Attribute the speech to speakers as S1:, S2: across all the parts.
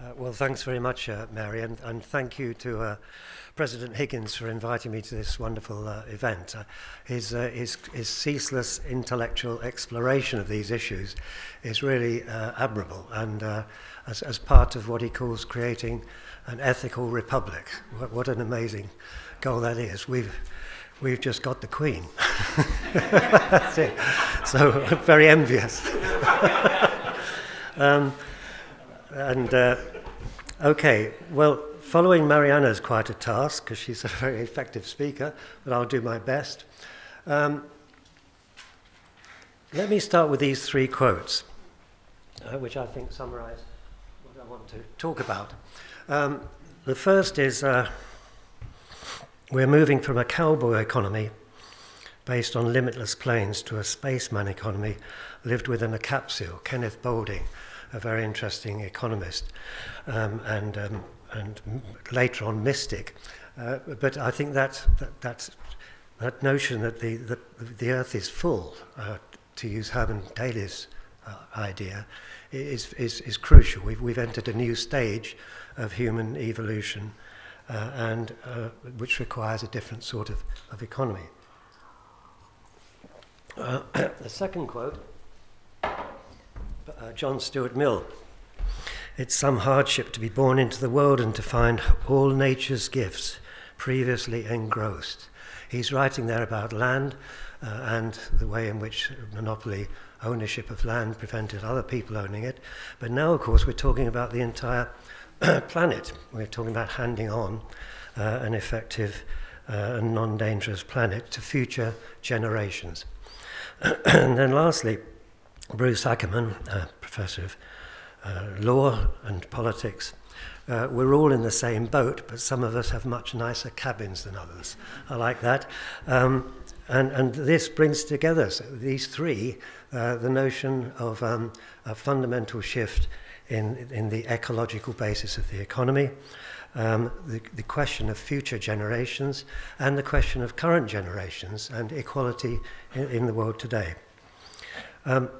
S1: Uh, well, thanks very much, uh, Mary, and, and, thank you to uh, President Higgins for inviting me to this wonderful uh, event. Uh, his, uh, his, his, ceaseless intellectual exploration of these issues is really admirable, and as, as, part of what he calls creating an ethical republic. What, what an amazing goal that is. We've, we've just got the Queen. That's it. So, very envious. um, and uh, okay, well, following Mariana is quite a task because she's a very effective speaker, but I'll do my best. Um, let me start with these three quotes, uh, which I think summarize what I want to talk about. Um, the first is uh, We're moving from a cowboy economy based on limitless plains to a spaceman economy lived within a capsule. Kenneth Boulding a very interesting economist um, and, um, and later on mystic. Uh, but I think that, that, that, that notion that the, the, the earth is full, uh, to use Herman Daly's uh, idea, is, is, is crucial. We've, we've entered a new stage of human evolution, uh, and uh, which requires a different sort of, of economy. Uh, the second quote uh, John Stuart Mill. It's some hardship to be born into the world and to find all nature's gifts previously engrossed. He's writing there about land uh, and the way in which monopoly ownership of land prevented other people owning it. But now, of course, we're talking about the entire planet. We're talking about handing on uh, an effective uh, and non dangerous planet to future generations. and then, lastly, Bruce Ackerman, professor of uh, law and politics, uh, we're all in the same boat, but some of us have much nicer cabins than others. I like that. Um, and, and this brings together so these three uh, the notion of um, a fundamental shift in, in the ecological basis of the economy, um, the, the question of future generations, and the question of current generations and equality in, in the world today. Um,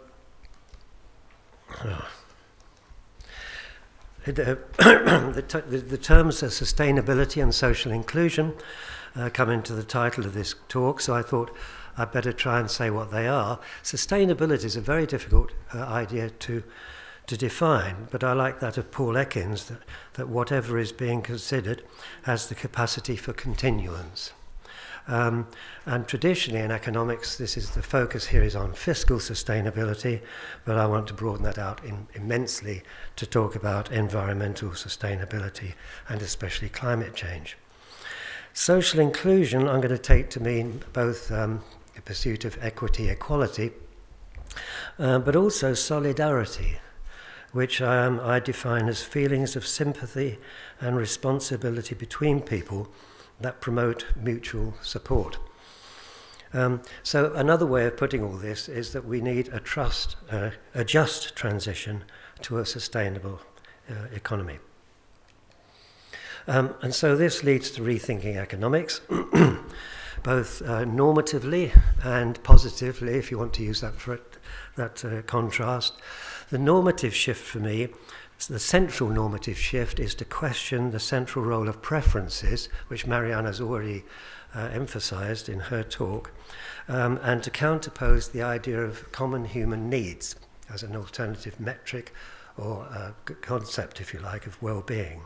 S1: the, terms of sustainability and social inclusion uh, come into the title of this talk, so I thought I'd better try and say what they are. Sustainability is a very difficult uh, idea to, to define, but I like that of Paul Ekins that, that whatever is being considered has the capacity for continuance. Um, and traditionally in economics, this is the focus here is on fiscal sustainability, but I want to broaden that out in, immensely to talk about environmental sustainability and especially climate change. Social inclusion, I'm going to take to mean both um, the pursuit of equity, equality, uh, but also solidarity, which um, I define as feelings of sympathy and responsibility between people that promote mutual support. Um, so, another way of putting all this is that we need a trust, uh, a just transition to a sustainable uh, economy. Um, and so, this leads to rethinking economics, both uh, normatively and positively, if you want to use that, for it, that uh, contrast. The normative shift for me the central normative shift is to question the central role of preferences, which Mariana's already uh, emphasized in her talk, um, and to counterpose the idea of common human needs as an alternative metric or concept, if you like, of well being.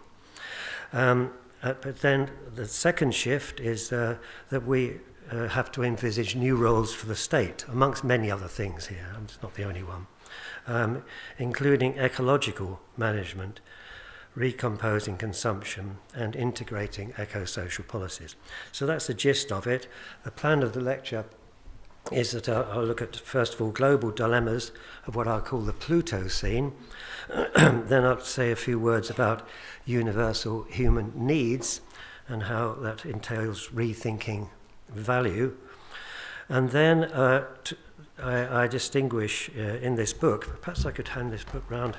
S1: Um, uh, but then the second shift is uh, that we uh, have to envisage new roles for the state, amongst many other things here. Just not the only one um, including ecological management, recomposing consumption, and integrating eco-social policies. So that's the gist of it. The plan of the lecture is that I'll, look at, first of all, global dilemmas of what I'll call the Plutocene. then I'll say a few words about universal human needs and how that entails rethinking value. And then uh, I, I distinguish uh, in this book, perhaps I could hand this book round.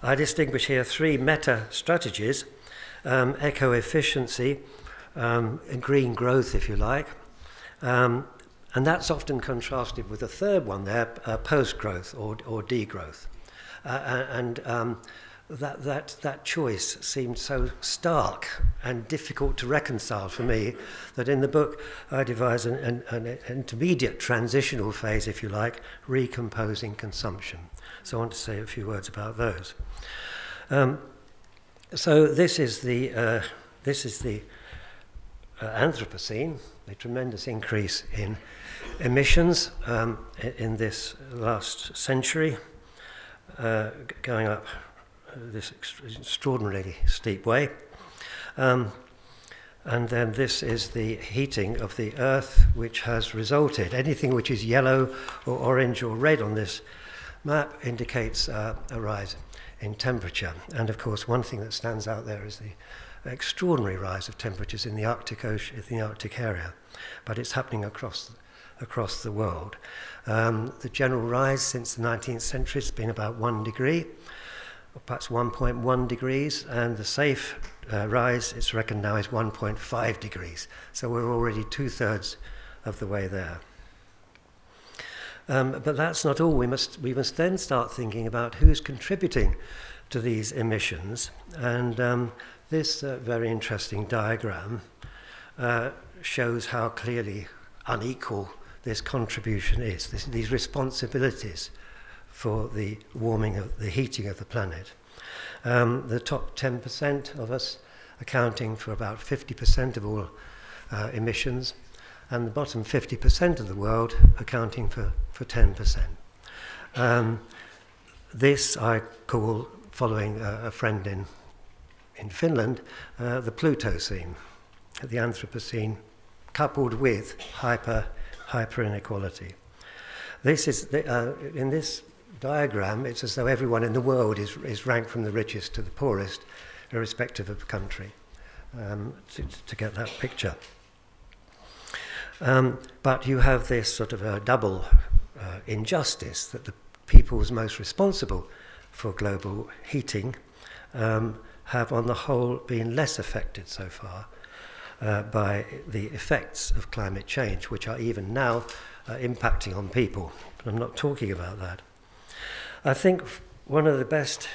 S1: I distinguish here three meta strategies um, eco efficiency, um, green growth, if you like. Um, and that's often contrasted with the third one there, uh, post growth or, or degrowth. Uh, and um, that, that, that choice seemed so stark and difficult to reconcile for me that in the book I devise an, an, an intermediate transitional phase, if you like, recomposing consumption. So I want to say a few words about those. Um, so this is the, uh, this is the uh, Anthropocene, a tremendous increase in emissions um, in this last century, uh, going up this extraordinarily steep way. Um, and then this is the heating of the earth, which has resulted. Anything which is yellow or orange or red on this map indicates uh, a rise in temperature. And of course, one thing that stands out there is the extraordinary rise of temperatures in the Arctic ocean, in the Arctic area. But it's happening across across the world. Um, the general rise since the 19th century has been about one degree perhaps 1.1 degrees, and the safe uh, rise, it's reckoned now, is 1.5 degrees. So we're already two thirds of the way there. Um, but that's not all. We must, we must then start thinking about who's contributing to these emissions. And um, this uh, very interesting diagram uh, shows how clearly unequal this contribution is, this, these responsibilities for the warming of the heating of the planet. Um, the top 10% of us accounting for about 50% of all uh, emissions, and the bottom 50% of the world accounting for, for 10%. Um, this I call, following a, a friend in, in Finland, uh, the Plutocene, the Anthropocene, coupled with hyper, hyper inequality. This is the, uh, in this diagram, it's as though everyone in the world is, is ranked from the richest to the poorest, irrespective of country, um, to, to, get that picture. Um, but you have this sort of a double uh, injustice that the peoples most responsible for global heating um, have, on the whole, been less affected so far uh, by the effects of climate change, which are even now uh, impacting on people. But I'm not talking about that. I think one of the best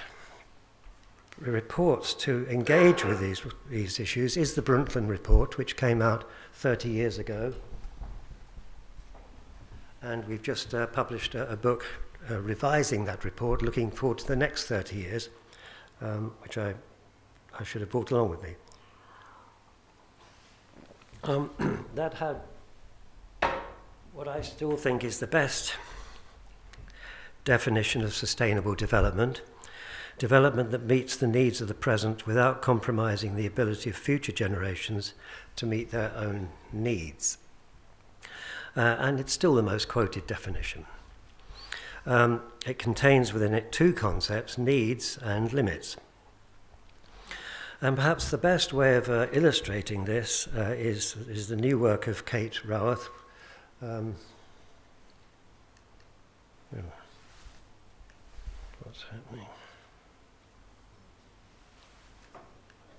S1: reports to engage with these, these issues is the Brundtland report, which came out 30 years ago. And we've just uh, published a, a book uh, revising that report, looking forward to the next 30 years, um, which I, I should have brought along with me. Um, that had what I still think is the best definition of sustainable development development that meets the needs of the present without compromising the ability of future generations to meet their own needs. Uh, and it's still the most quoted definition. Um, it contains within it two concepts needs and limits. And perhaps the best way of uh, illustrating this uh, is, is the new work of Kate Raworth. Um, what's happening.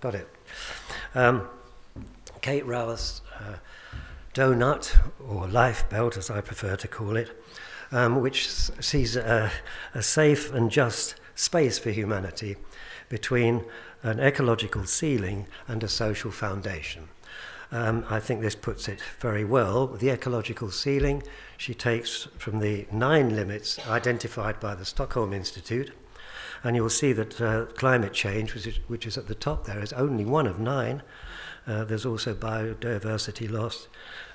S1: Got it. Um, Kate Raworth's uh, donut, or life belt as I prefer to call it, um, which sees a, a safe and just space for humanity between an ecological ceiling and a social foundation. Um, I think this puts it very well. The ecological ceiling she takes from the nine limits identified by the Stockholm Institute, and you'll see that uh, climate change, which is, which is, at the top there, is only one of nine. Uh, there's also biodiversity loss,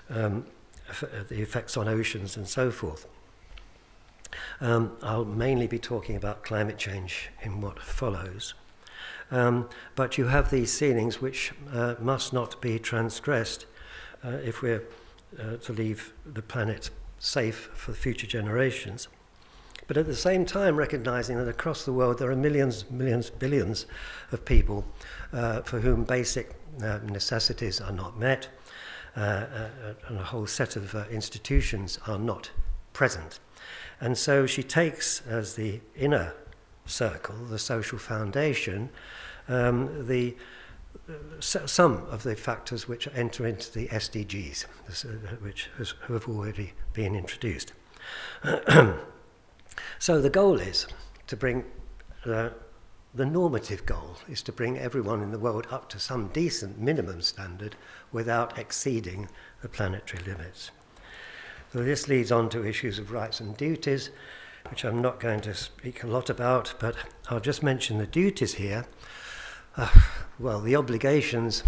S1: um, the effects on oceans, and so forth. Um, I'll mainly be talking about climate change in what follows. Um, but you have these ceilings which uh, must not be transgressed uh, if we're uh, to leave the planet safe for future generations. But at the same time, recognizing that across the world there are millions, millions, billions of people uh, for whom basic uh, necessities are not met, uh, and a whole set of institutions are not present. And so she takes as the inner circle, the social foundation, um, the some of the factors which enter into the SDGs, uh, which has, have already been introduced. so the goal is to bring uh, the normative goal is to bring everyone in the world up to some decent minimum standard without exceeding the planetary limits. So this leads on to issues of rights and duties, which I'm not going to speak a lot about, but I'll just mention the duties here. Uh, well, the obligations,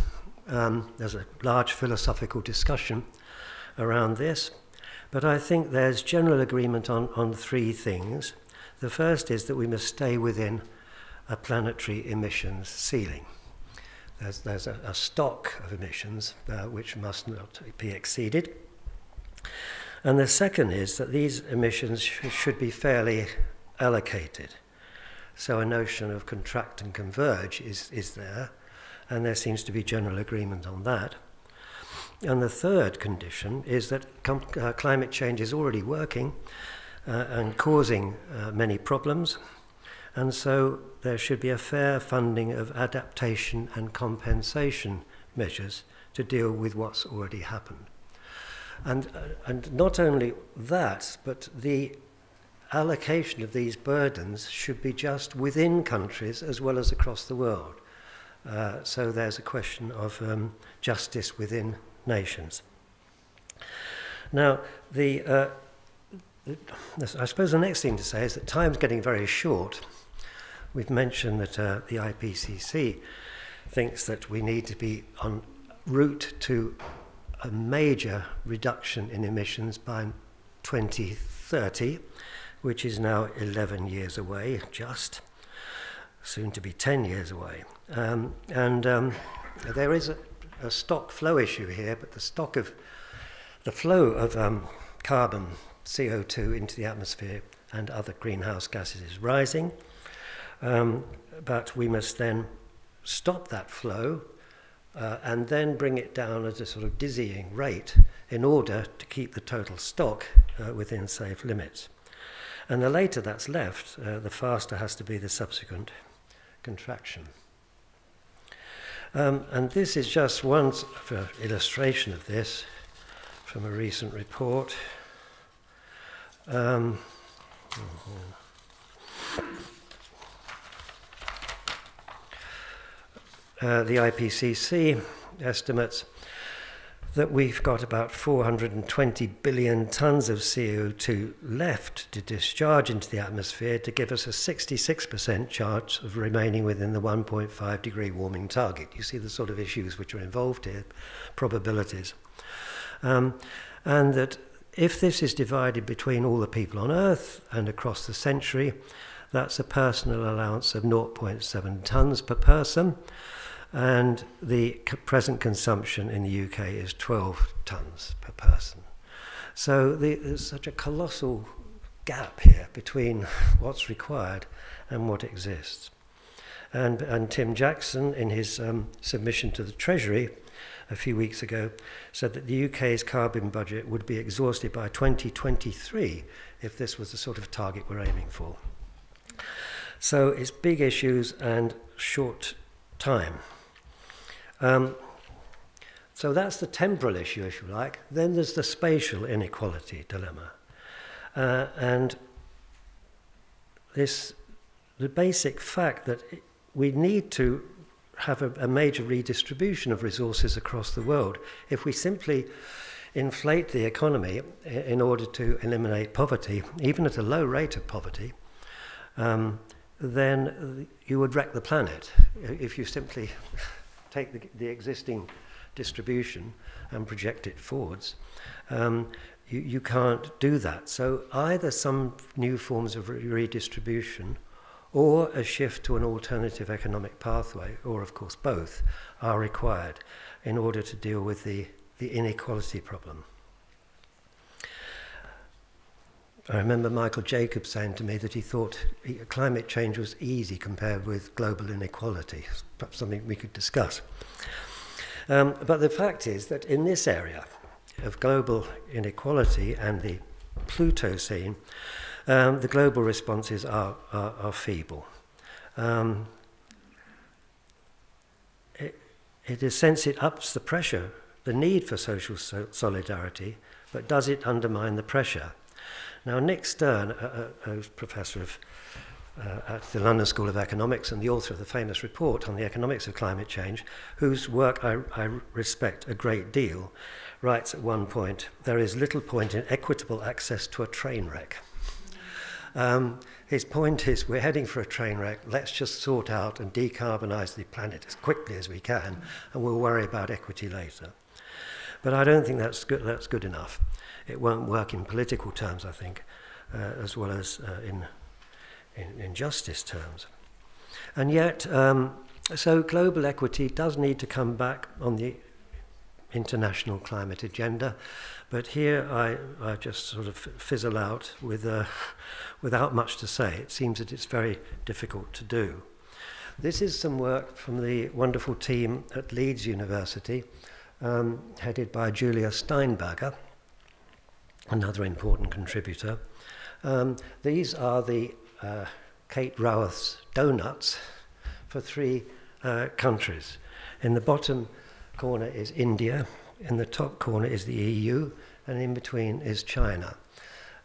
S1: um, there's a large philosophical discussion around this, but I think there's general agreement on, on three things. The first is that we must stay within a planetary emissions ceiling. There's, there's a, a stock of emissions uh, which must not be exceeded. And the second is that these emissions sh- should be fairly allocated. So a notion of contract and converge is, is there, and there seems to be general agreement on that. And the third condition is that com- uh, climate change is already working uh, and causing uh, many problems, and so there should be a fair funding of adaptation and compensation measures to deal with what's already happened. And, uh, and not only that, but the allocation of these burdens should be just within countries as well as across the world. Uh, so there's a question of um, justice within nations. Now, the, uh, I suppose the next thing to say is that time's getting very short. We've mentioned that uh, the IPCC thinks that we need to be en route to a major reduction in emissions by 2030, which is now 11 years away, just soon to be 10 years away. Um, and um, there is a, a, stock flow issue here, but the stock of the flow of um, carbon, CO2 into the atmosphere and other greenhouse gases is rising. Um, but we must then stop that flow uh, and then bring it down at a sort of dizzying rate in order to keep the total stock uh, within safe limits. And the later that's left, uh, the faster has to be the subsequent contraction. Um, and this is just one illustration of this from a recent report. Um, uh, the IPCC estimates that we've got about 420 billion tons of CO2 left to discharge into the atmosphere to give us a 66% chance of remaining within the 1.5 degree warming target. You see the sort of issues which are involved here, probabilities. Um, and that if this is divided between all the people on Earth and across the century, that's a personal allowance of 0.7 tons per person and the present consumption in the UK is 12 tonnes per person. So the, there's such a colossal gap here between what's required and what exists. And, and Tim Jackson, in his um, submission to the Treasury a few weeks ago, said that the UK's carbon budget would be exhausted by 2023 if this was the sort of target we're aiming for. So it's big issues and short time. Um, so that's the temporal issue, if you like. Then there's the spatial inequality dilemma. Uh, and this, the basic fact that we need to have a, a major redistribution of resources across the world. If we simply inflate the economy in order to eliminate poverty, even at a low rate of poverty, um, then you would wreck the planet if you simply take the, the existing distribution and project it forwards. Um, you, you can't do that. So either some new forms of redistribution or a shift to an alternative economic pathway, or of course both, are required in order to deal with the, the inequality problem. I remember Michael Jacobs saying to me that he thought climate change was easy compared with global inequality, perhaps something we could discuss. Um, but the fact is that in this area of global inequality and the Plutocene, um, the global responses are, are, are feeble. Um, it, it is sense it ups the pressure, the need for social so- solidarity, but does it undermine the pressure? Now, Nick Stern, a, a, a professor of, uh, at the London School of Economics and the author of the famous report on the economics of climate change, whose work I, I respect a great deal, writes at one point there is little point in equitable access to a train wreck. Um, his point is we're heading for a train wreck. Let's just sort out and decarbonize the planet as quickly as we can, and we'll worry about equity later. But I don't think that's good, that's good enough. It won't work in political terms, I think, uh, as well as uh, in, in, in, justice terms. And yet, um, so global equity does need to come back on the international climate agenda. But here I, I just sort of fizzle out with, uh, without much to say. It seems that it's very difficult to do. This is some work from the wonderful team at Leeds University, um, headed by Julia Steinberger, another important contributor. Um, these are the uh, Kate Raworth's donuts for three uh, countries. In the bottom corner is India, in the top corner is the EU, and in between is China.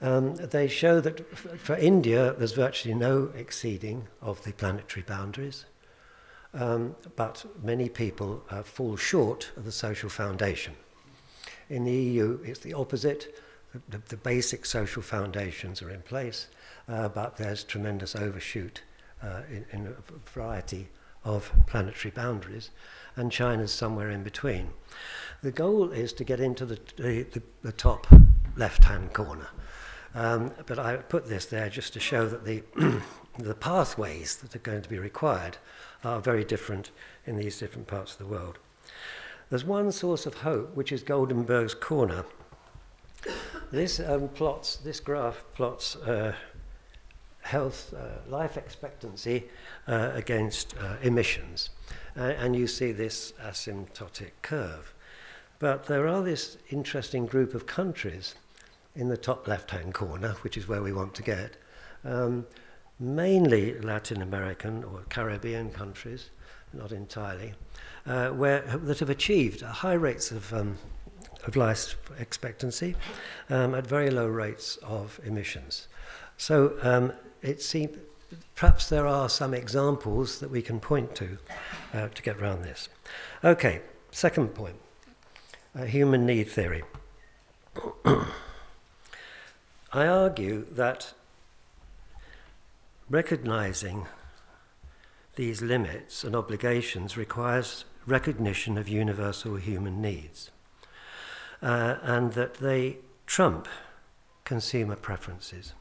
S1: Um, they show that f- for India, there's virtually no exceeding of the planetary boundaries, um, but many people uh, fall short of the social foundation. In the EU, it's the opposite. The, the, basic social foundations are in place, uh, but there's tremendous overshoot uh, in, in a variety of planetary boundaries, and China's somewhere in between. The goal is to get into the, the, the top left hand corner. Um, but I put this there just to show that the, the pathways that are going to be required are very different in these different parts of the world. There's one source of hope, which is Goldemberg's Corner. This um, plots, this graph plots uh, health, uh, life expectancy uh, against uh, emissions. and you see this asymptotic curve. But there are this interesting group of countries in the top left-hand corner, which is where we want to get, um, mainly Latin American or Caribbean countries, not entirely, uh, where that have achieved high rates of um, of life expectancy um, at very low rates of emissions. So um, it seems perhaps there are some examples that we can point to uh, to get around this. Okay, second point uh, human need theory. I argue that recognizing these limits and obligations requires recognition of universal human needs, uh, and that they trump consumer preferences.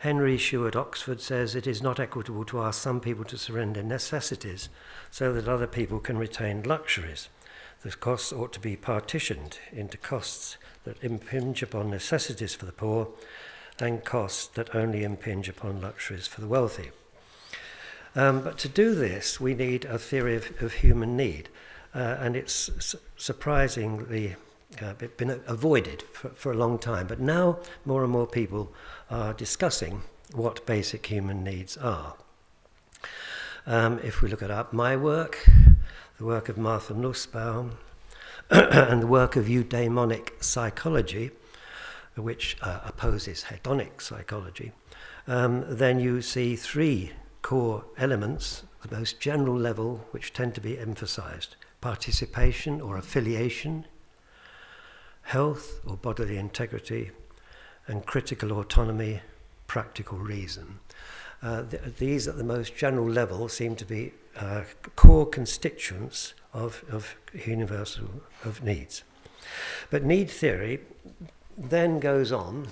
S1: Henry Shue Oxford says it is not equitable to ask some people to surrender necessities so that other people can retain luxuries. The costs ought to be partitioned into costs that impinge upon necessities for the poor and costs that only impinge upon luxuries for the wealthy. Um, but to do this, we need a theory of, of human need, uh, and it's su- surprisingly uh, it's been avoided for, for a long time. But now more and more people are discussing what basic human needs are. Um, if we look at my work, the work of Martha Nussbaum, and the work of eudaimonic psychology, which uh, opposes hedonic psychology, um, then you see three core elements, the most general level, which tend to be emphasized participation or affiliation, health or bodily integrity, and critical autonomy, practical reason. Uh, th- these at the most general level seem to be uh, core constituents of, of universal of needs. But need theory then goes on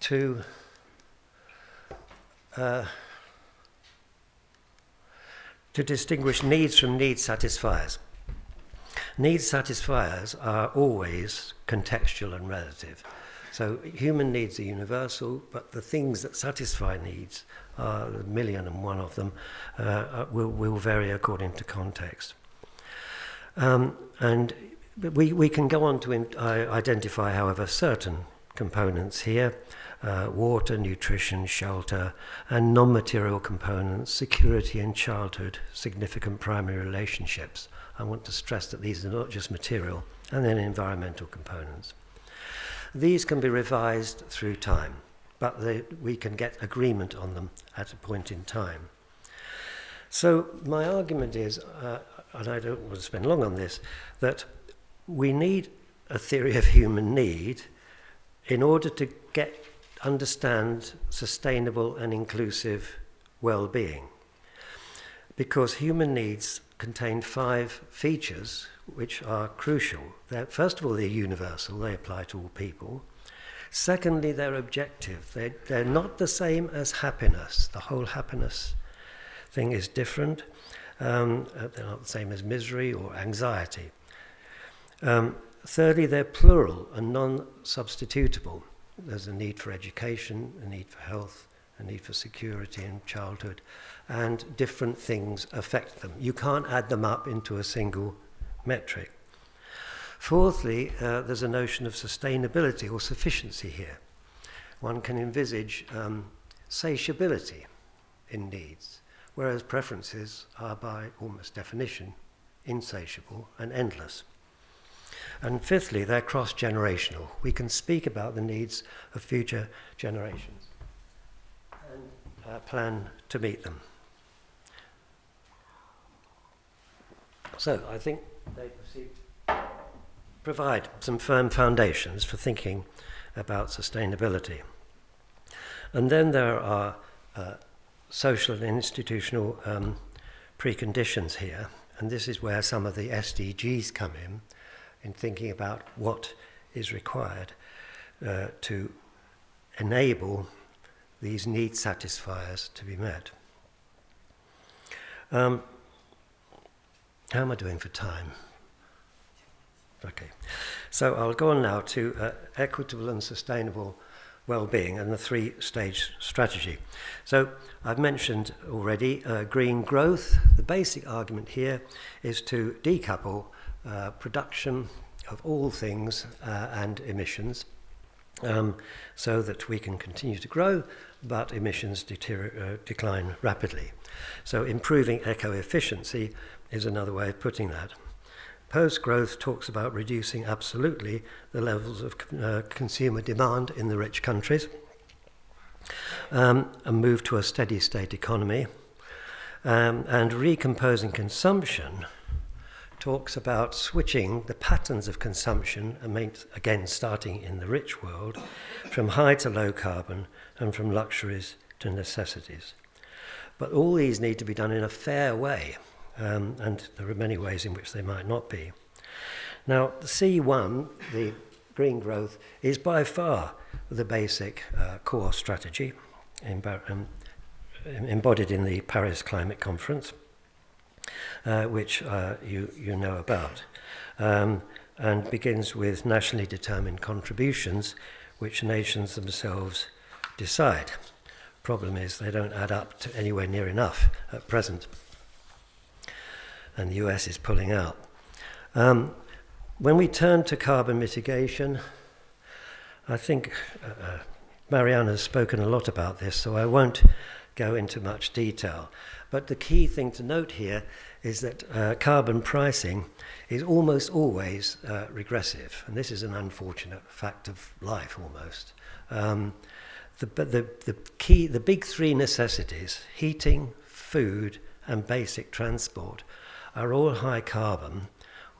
S1: to uh, to distinguish needs from need satisfiers. Need satisfiers are always contextual and relative. So human needs are universal, but the things that satisfy needs, are a million and one of them, uh, uh, will, will vary according to context. Um, and we, we can go on to in, uh, identify, however, certain components here uh, water, nutrition, shelter, and non material components, security in childhood, significant primary relationships. I want to stress that these are not just material, and then environmental components. These can be revised through time, but they, we can get agreement on them at a point in time. So, my argument is, uh, and I don't want to spend long on this, that we need a theory of human need in order to get understand sustainable and inclusive well-being because human needs contain five features which are crucial. They're, first of all, they're universal, they apply to all people. Secondly, they're objective. They're, they're not the same as happiness. The whole happiness thing is different. Um, uh, they're not the same as misery or anxiety. Um, thirdly, they're plural and non substitutable. There's a need for education, a need for health, a need for security in childhood, and different things affect them. You can't add them up into a single metric. Fourthly, uh, there's a notion of sustainability or sufficiency here. One can envisage um, satiability in needs, whereas preferences are, by almost definition, insatiable and endless. And fifthly, they're cross generational. We can speak about the needs of future generations uh, plan to meet them. So I think they provide some firm foundations for thinking about sustainability. And then there are uh, social and institutional um, preconditions here, and this is where some of the SDGs come in in thinking about what is required uh, to enable these need satisfiers to be met. Um, how am I doing for time? Okay, so I'll go on now to uh, equitable and sustainable well-being and the three-stage strategy. So I've mentioned already uh, green growth. The basic argument here is to decouple uh, production of all things uh, and emissions um, so that we can continue to grow, but emissions uh, decline rapidly. So improving eco-efficiency is another way of putting that. Post growth talks about reducing absolutely the levels of uh, consumer demand in the rich countries um, and move to a steady state economy. Um, and recomposing consumption talks about switching the patterns of consumption, again starting in the rich world, from high to low carbon and from luxuries to necessities. But all these need to be done in a fair way, um, and there are many ways in which they might not be. Now, C1, the green growth, is by far the basic uh, core strategy um, embodied in the Paris Climate Conference uh, which uh, you, you know about, um, and begins with nationally determined contributions, which nations themselves decide. Problem is, they don't add up to anywhere near enough at present, and the US is pulling out. Um, when we turn to carbon mitigation, I think uh, uh Mariana has spoken a lot about this, so I won't go into much detail. But the key thing to note here is that uh, carbon pricing is almost always uh, regressive, and this is an unfortunate fact of life almost. Um, the, the, the key, the big three necessities, heating, food, and basic transport, are all high carbon,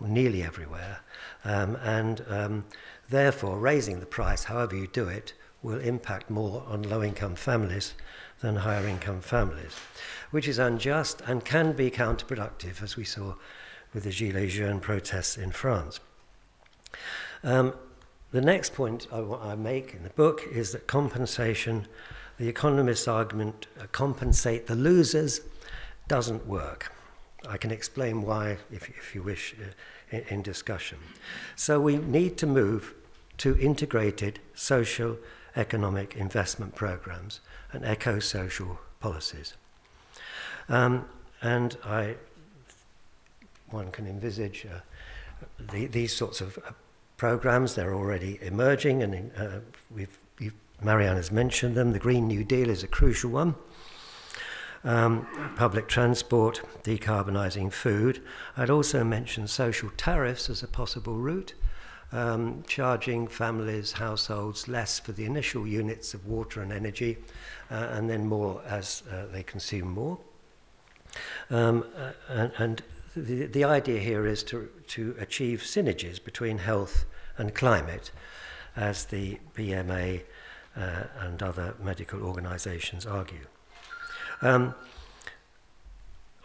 S1: or nearly everywhere, um, and um, therefore raising the price, however you do it, will impact more on low income families than higher income families, which is unjust and can be counterproductive, as we saw with the Gilets jaunes protests in France. Um, the next point I, I, make in the book is that compensation, the economist's argument, uh, compensate the losers, doesn't work. I can explain why, if, if you wish, uh, in, in discussion. So we need to move to integrated social economic investment programs and eco social policies. Um, and I, one can envisage uh, the, these sorts of uh, programs. They're already emerging, and uh, we've, Mariana has mentioned them. The Green New Deal is a crucial one. Um, public transport, decarbonising food. I'd also mention social tariffs as a possible route, um, charging families, households less for the initial units of water and energy, uh, and then more as uh, they consume more. Um, uh, and, and the, the idea here is to, to achieve synergies between health and climate, as the BMA uh, and other medical organisations argue. Um,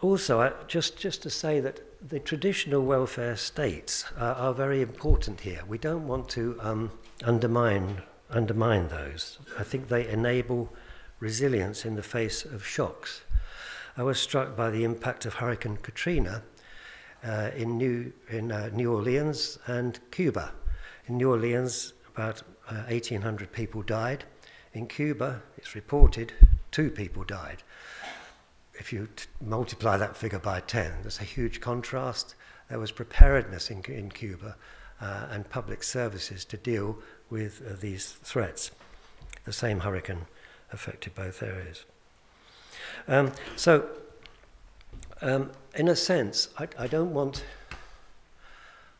S1: also, just, just to say that the traditional welfare states are, are very important here. We don't want to um, undermine, undermine those. I think they enable resilience in the face of shocks. I was struck by the impact of Hurricane Katrina uh, in, New, in uh, New Orleans and Cuba. In New Orleans, about uh, 1,800 people died. In Cuba, it's reported two people died. If you t- multiply that figure by 10, there's a huge contrast. There was preparedness in, in Cuba uh, and public services to deal with uh, these threats. The same hurricane affected both areas. Um, so, um, in a sense, I, I, don't want,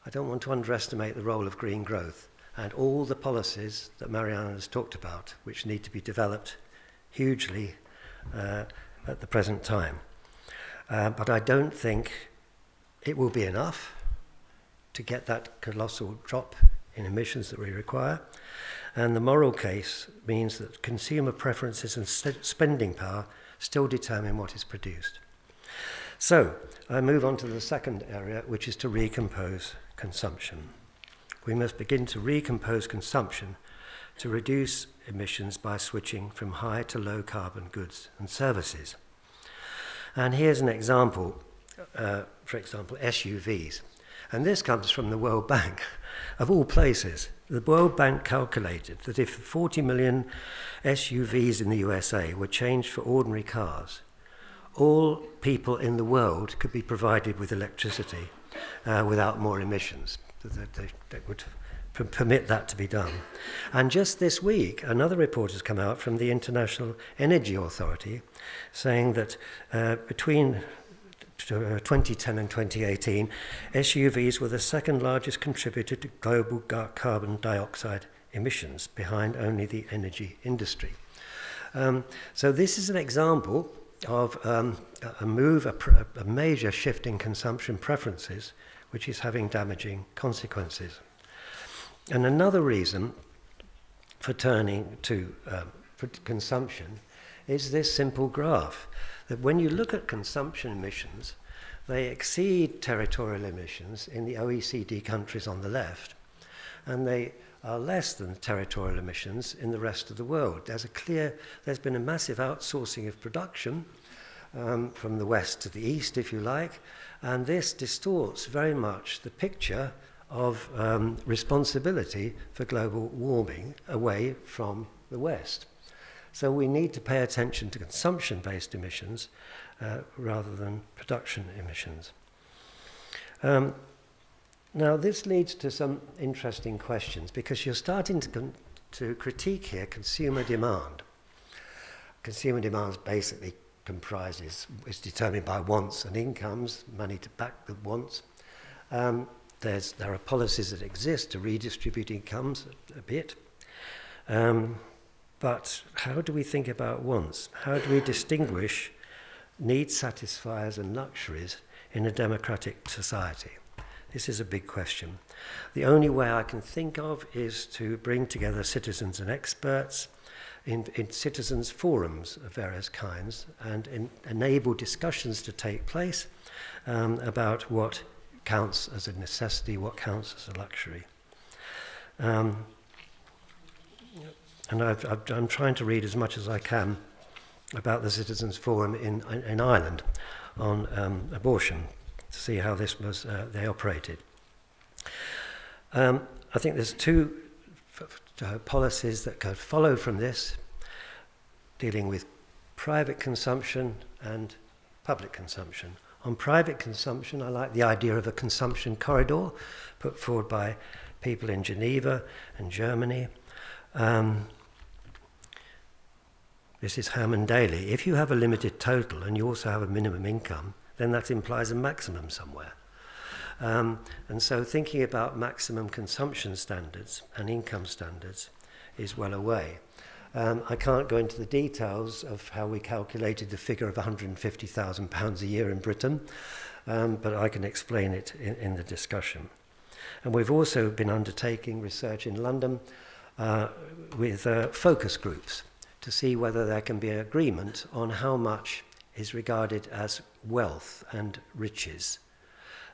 S1: I don't want to underestimate the role of green growth and all the policies that Mariana has talked about, which need to be developed hugely uh, at the present time. Uh, but I don't think it will be enough to get that colossal drop in emissions that we require. And the moral case means that consumer preferences and spending power still determine what is produced. So I move on to the second area, which is to recompose consumption. We must begin to recompose consumption to reduce emissions by switching from high to low carbon goods and services. And here's an example, uh, for example, SUVs. And this comes from the World Bank, of all places. The World Bank calculated that if 40 million SUVs in the USA were changed for ordinary cars, all people in the world could be provided with electricity uh, without more emissions. That, they, would permit that to be done. And just this week, another report has come out from the International Energy Authority saying that uh, between 2010 uh, and 2018, SUVs were the second largest contributor to global carbon dioxide emissions, behind only the energy industry. Um, so, this is an example of um, a move, a, pr- a major shift in consumption preferences, which is having damaging consequences. And another reason for turning to um, consumption is this simple graph that when you look at consumption emissions, they exceed territorial emissions in the OECD countries on the left, and they are less than territorial emissions in the rest of the world. There's a clear, there's been a massive outsourcing of production um, from the west to the east, if you like, and this distorts very much the picture of um, responsibility for global warming away from the west. So we need to pay attention to consumption based emissions uh, rather than production emissions. Um, now, this leads to some interesting questions because you're starting to, con- to critique here consumer demand. Consumer demand basically comprises, is determined by wants and incomes, money to back the wants. Um, there are policies that exist to redistribute incomes a, a bit. Um, but how do we think about wants? How do we distinguish needs satisfiers and luxuries in a democratic society? This is a big question. The only way I can think of is to bring together citizens and experts in, in citizens' forums of various kinds and in, enable discussions to take place um, about what counts as a necessity, what counts as a luxury. Um, and i am trying to read as much as I can about the Citizens Forum in, in Ireland on um, abortion to see how this was uh, they operated. Um, I think there's two uh, policies that could follow from this, dealing with private consumption and public consumption. On private consumption, I like the idea of a consumption corridor put forward by people in Geneva and Germany. Um, this is Herman Daly. If you have a limited total and you also have a minimum income, then that implies a maximum somewhere. Um, and so thinking about maximum consumption standards and income standards is well away. Um, I can't go into the details of how we calculated the figure of £150,000 a year in Britain, um, but I can explain it in, in, the discussion. And we've also been undertaking research in London uh, with uh, focus groups to see whether there can be agreement on how much is regarded as wealth and riches.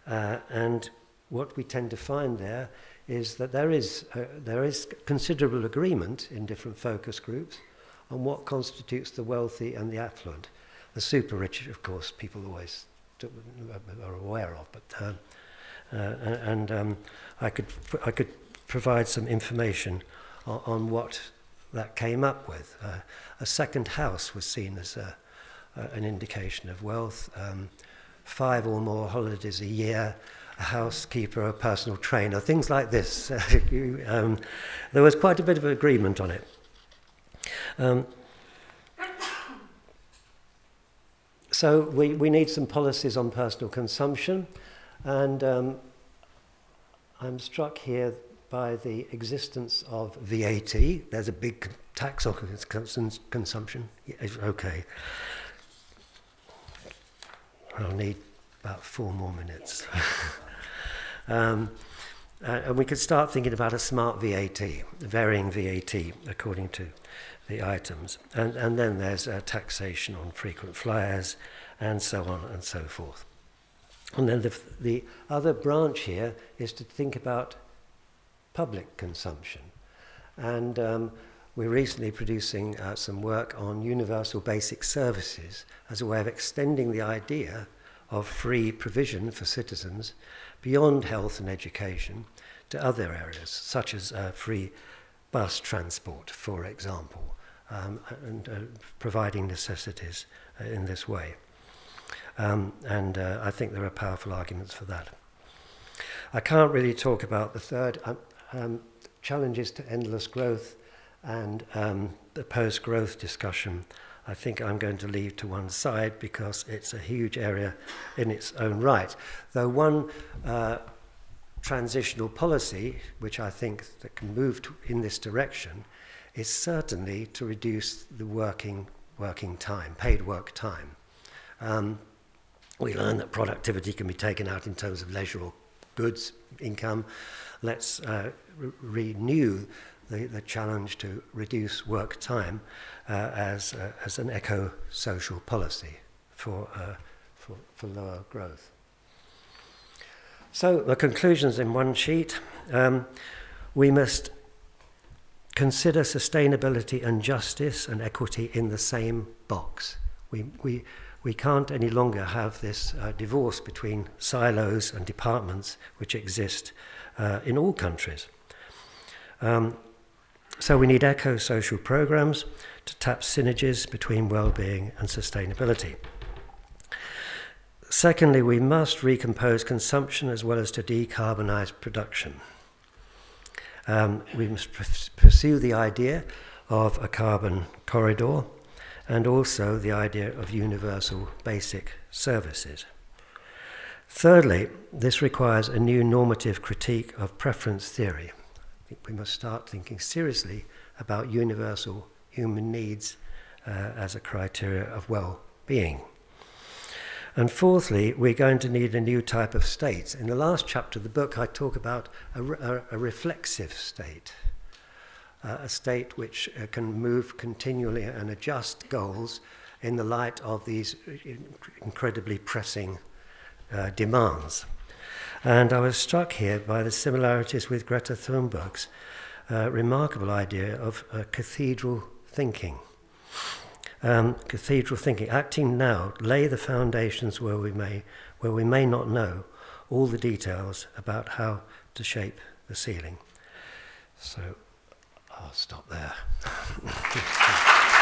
S1: Uh, and what we tend to find there is that there is, uh, there is considerable agreement in different focus groups on what constitutes the wealthy and the affluent. The super rich, of course, people always are aware of, but uh, uh, and um, I could I could provide some information on, on what that came up with. Uh, a second house was seen as a, an indication of wealth. Um, five or more holidays a year a housekeeper, a personal trainer, things like this. um, there was quite a bit of agreement on it. Um, so we, we need some policies on personal consumption, and um, I'm struck here by the existence of VAT. There's a big tax on consumption. Okay. I'll need about four more minutes. Um, uh, and we could start thinking about a smart VAT, varying VAT according to the items. And, and then there's uh, taxation on frequent flyers and so on and so forth. And then the, the other branch here is to think about public consumption. And um, we're recently producing uh, some work on universal basic services as a way of extending the idea of free provision for citizens beyond health and education to other areas, such as uh, free bus transport, for example, um, and uh, providing necessities uh, in this way. Um, and uh, I think there are powerful arguments for that. I can't really talk about the third um, um challenges to endless growth and um, the post growth discussion. I think I'm going to leave to one side because it's a huge area in its own right. Though one uh, transitional policy, which I think that can move to, in this direction, is certainly to reduce the working working time, paid work time. Um, we learn that productivity can be taken out in terms of leisure or goods income. Let's uh, re- renew the, the challenge to reduce work time uh, as, uh, as an eco social policy for, uh, for, for lower growth. So, the conclusions in one sheet. Um, we must consider sustainability and justice and equity in the same box. We, we, we can't any longer have this uh, divorce between silos and departments which exist uh, in all countries. Um, so we need eco social programs to tap synergies between well-being and sustainability. Secondly, we must recompose consumption as well as to decarbonise production. Um, we must pursue the idea of a carbon corridor and also the idea of universal basic services. Thirdly, this requires a new normative critique of preference theory I think we must start thinking seriously about universal human needs uh, as a criteria of well being. And fourthly, we're going to need a new type of state. In the last chapter of the book, I talk about a, a, a reflexive state, uh, a state which uh, can move continually and adjust goals in the light of these incredibly pressing uh, demands. And I was struck here by the similarities with Greta Thunberg's uh, remarkable idea of uh, cathedral thinking. Um, cathedral thinking, acting now, lay the foundations where we may, where we may not know all the details about how to shape the ceiling. So I'll stop there.